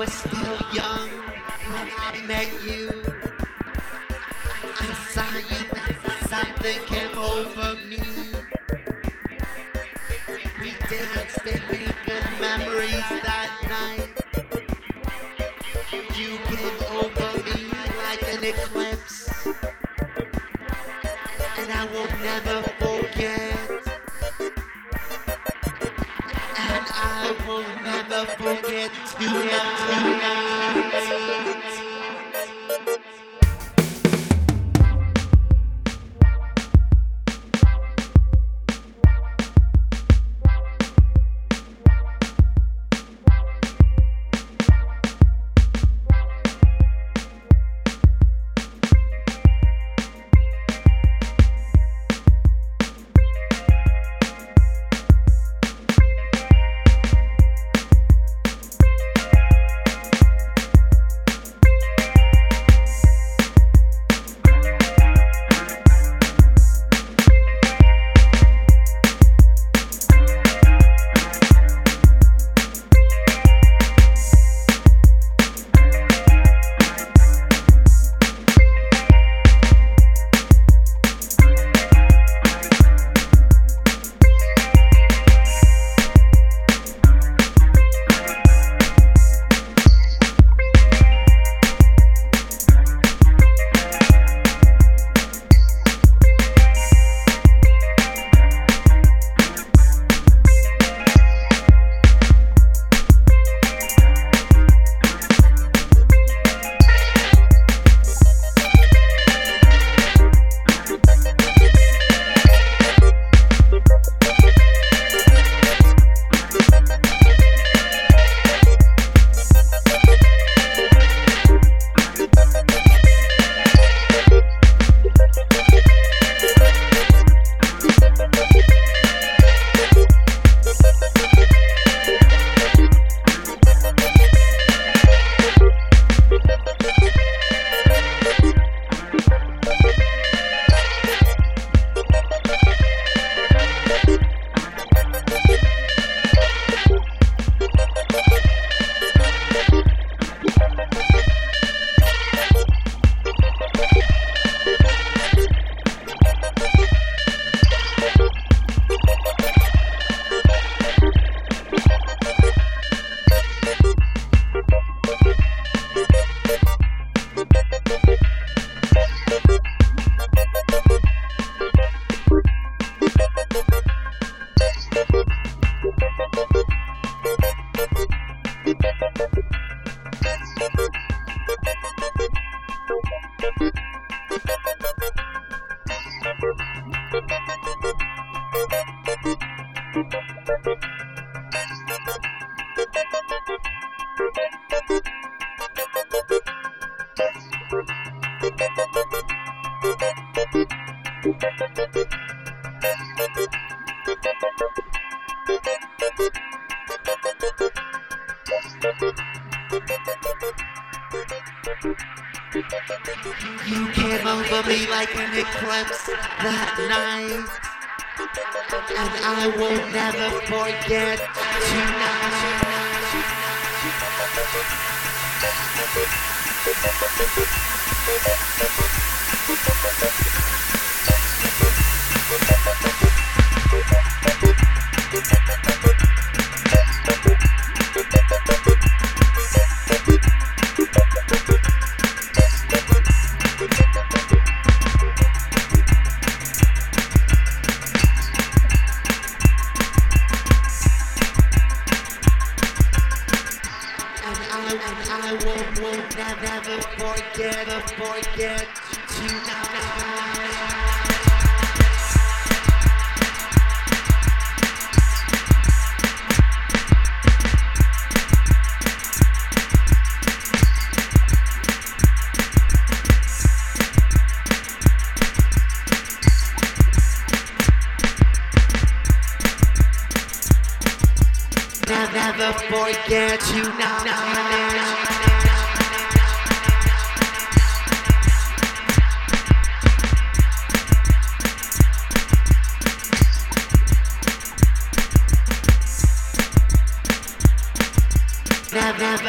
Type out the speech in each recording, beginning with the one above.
when I met you. I saw you, and something came over me. We danced and made good memories that night. You came over me like an eclipse. And I will never forget. Never forget tonight. You came over me like an eclipse that night. And I will never forget And will, never, never forget, forget tonight. Never, forget you now. Never,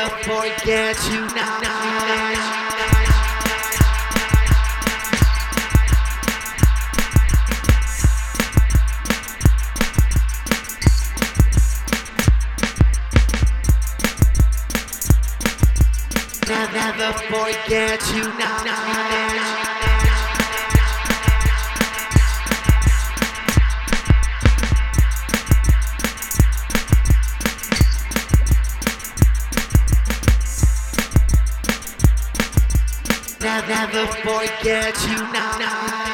gonna forget you now. never forget you now. Never, forget you now.